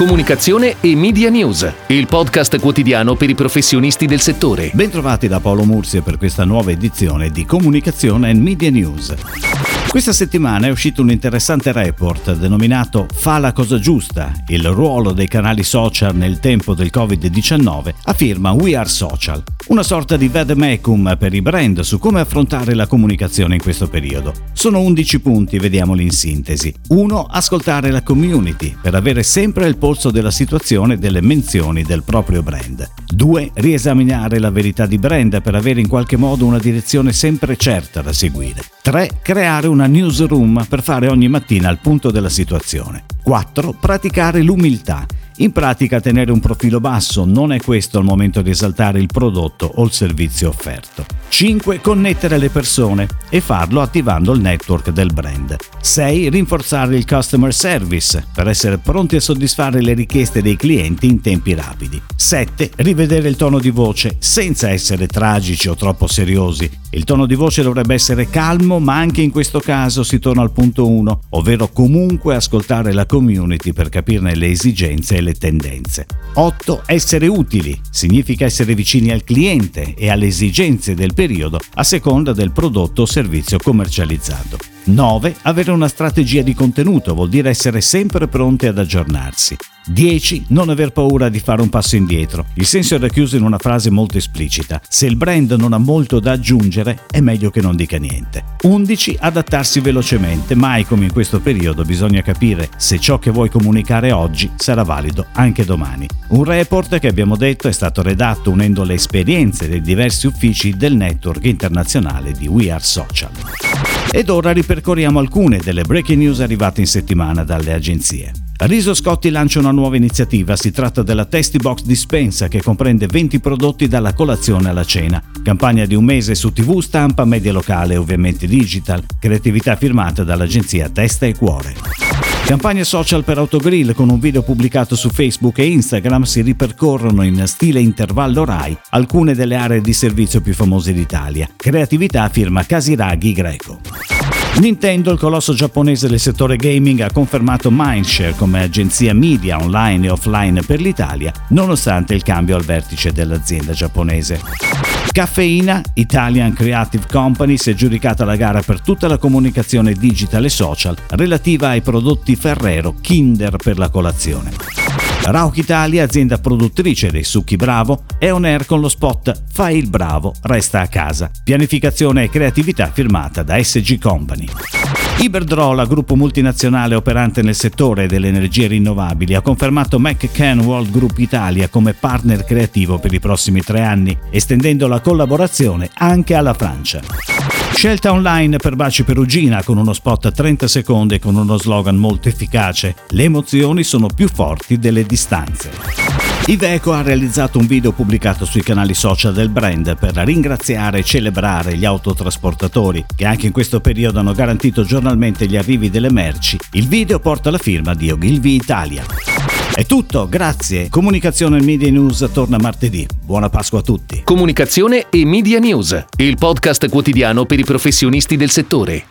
Comunicazione e Media News, il podcast quotidiano per i professionisti del settore. Bentrovati da Paolo Mursia per questa nuova edizione di Comunicazione e Media News. Questa settimana è uscito un interessante report denominato Fa la cosa giusta, il ruolo dei canali social nel tempo del Covid-19, a firma We Are Social, una sorta di vademecum per i brand su come affrontare la comunicazione in questo periodo. Sono 11 punti, vediamoli in sintesi. 1. Ascoltare la community per avere sempre il polso della situazione e delle menzioni del proprio brand. 2. Riesaminare la verità di brand per avere in qualche modo una direzione sempre certa da seguire. 3. Creare una newsroom per fare ogni mattina il punto della situazione. 4. Praticare l'umiltà in pratica tenere un profilo basso non è questo il momento di esaltare il prodotto o il servizio offerto. 5. Connettere le persone e farlo attivando il network del brand. 6. Rinforzare il customer service per essere pronti a soddisfare le richieste dei clienti in tempi rapidi. 7. Rivedere il tono di voce senza essere tragici o troppo seriosi. Il tono di voce dovrebbe essere calmo, ma anche in questo caso si torna al punto 1, ovvero comunque ascoltare la community per capirne le esigenze e le tendenze. 8. Essere utili. Significa essere vicini al cliente e alle esigenze del periodo a seconda del prodotto o servizio commercializzato. 9. Avere una strategia di contenuto vuol dire essere sempre pronti ad aggiornarsi. 10. Non aver paura di fare un passo indietro. Il senso è racchiuso in una frase molto esplicita. Se il brand non ha molto da aggiungere, è meglio che non dica niente. 11. Adattarsi velocemente. Mai come in questo periodo bisogna capire se ciò che vuoi comunicare oggi sarà valido anche domani. Un report che abbiamo detto è stato redatto unendo le esperienze dei diversi uffici del network internazionale di We Are Social. Ed ora ripercorriamo alcune delle breaking news arrivate in settimana dalle agenzie. Riso Scotti lancia una nuova iniziativa, si tratta della Tasty Box Dispensa che comprende 20 prodotti dalla colazione alla cena. Campagna di un mese su TV, stampa, media locale e ovviamente digital. Creatività firmata dall'agenzia Testa e Cuore. Campagna social per Autogrill con un video pubblicato su Facebook e Instagram si ripercorrono in stile intervallo Rai alcune delle aree di servizio più famose d'Italia. Creatività firma Casiraghi Greco. Nintendo, il colosso giapponese del settore gaming, ha confermato Mindshare come agenzia media online e offline per l'Italia, nonostante il cambio al vertice dell'azienda giapponese. Caffeina, Italian Creative Company, si è giudicata la gara per tutta la comunicazione digital e social relativa ai prodotti Ferrero Kinder per la colazione. Rauch Italia, azienda produttrice dei succhi Bravo, è on air con lo spot Fai il bravo, resta a casa. Pianificazione e creatività firmata da SG Company. Iberdrola, gruppo multinazionale operante nel settore delle energie rinnovabili, ha confermato McCann World Group Italia come partner creativo per i prossimi tre anni, estendendo la collaborazione anche alla Francia. Scelta online per Baci Perugina con uno spot a 30 secondi e con uno slogan molto efficace. Le emozioni sono più forti delle distanze. Iveco ha realizzato un video pubblicato sui canali social del brand per ringraziare e celebrare gli autotrasportatori che anche in questo periodo hanno garantito giornalmente gli arrivi delle merci. Il video porta la firma di Ogilvy Italia. È tutto, grazie. Comunicazione e Media News torna martedì. Buona Pasqua a tutti. Comunicazione e Media News, il podcast quotidiano per i professionisti del settore.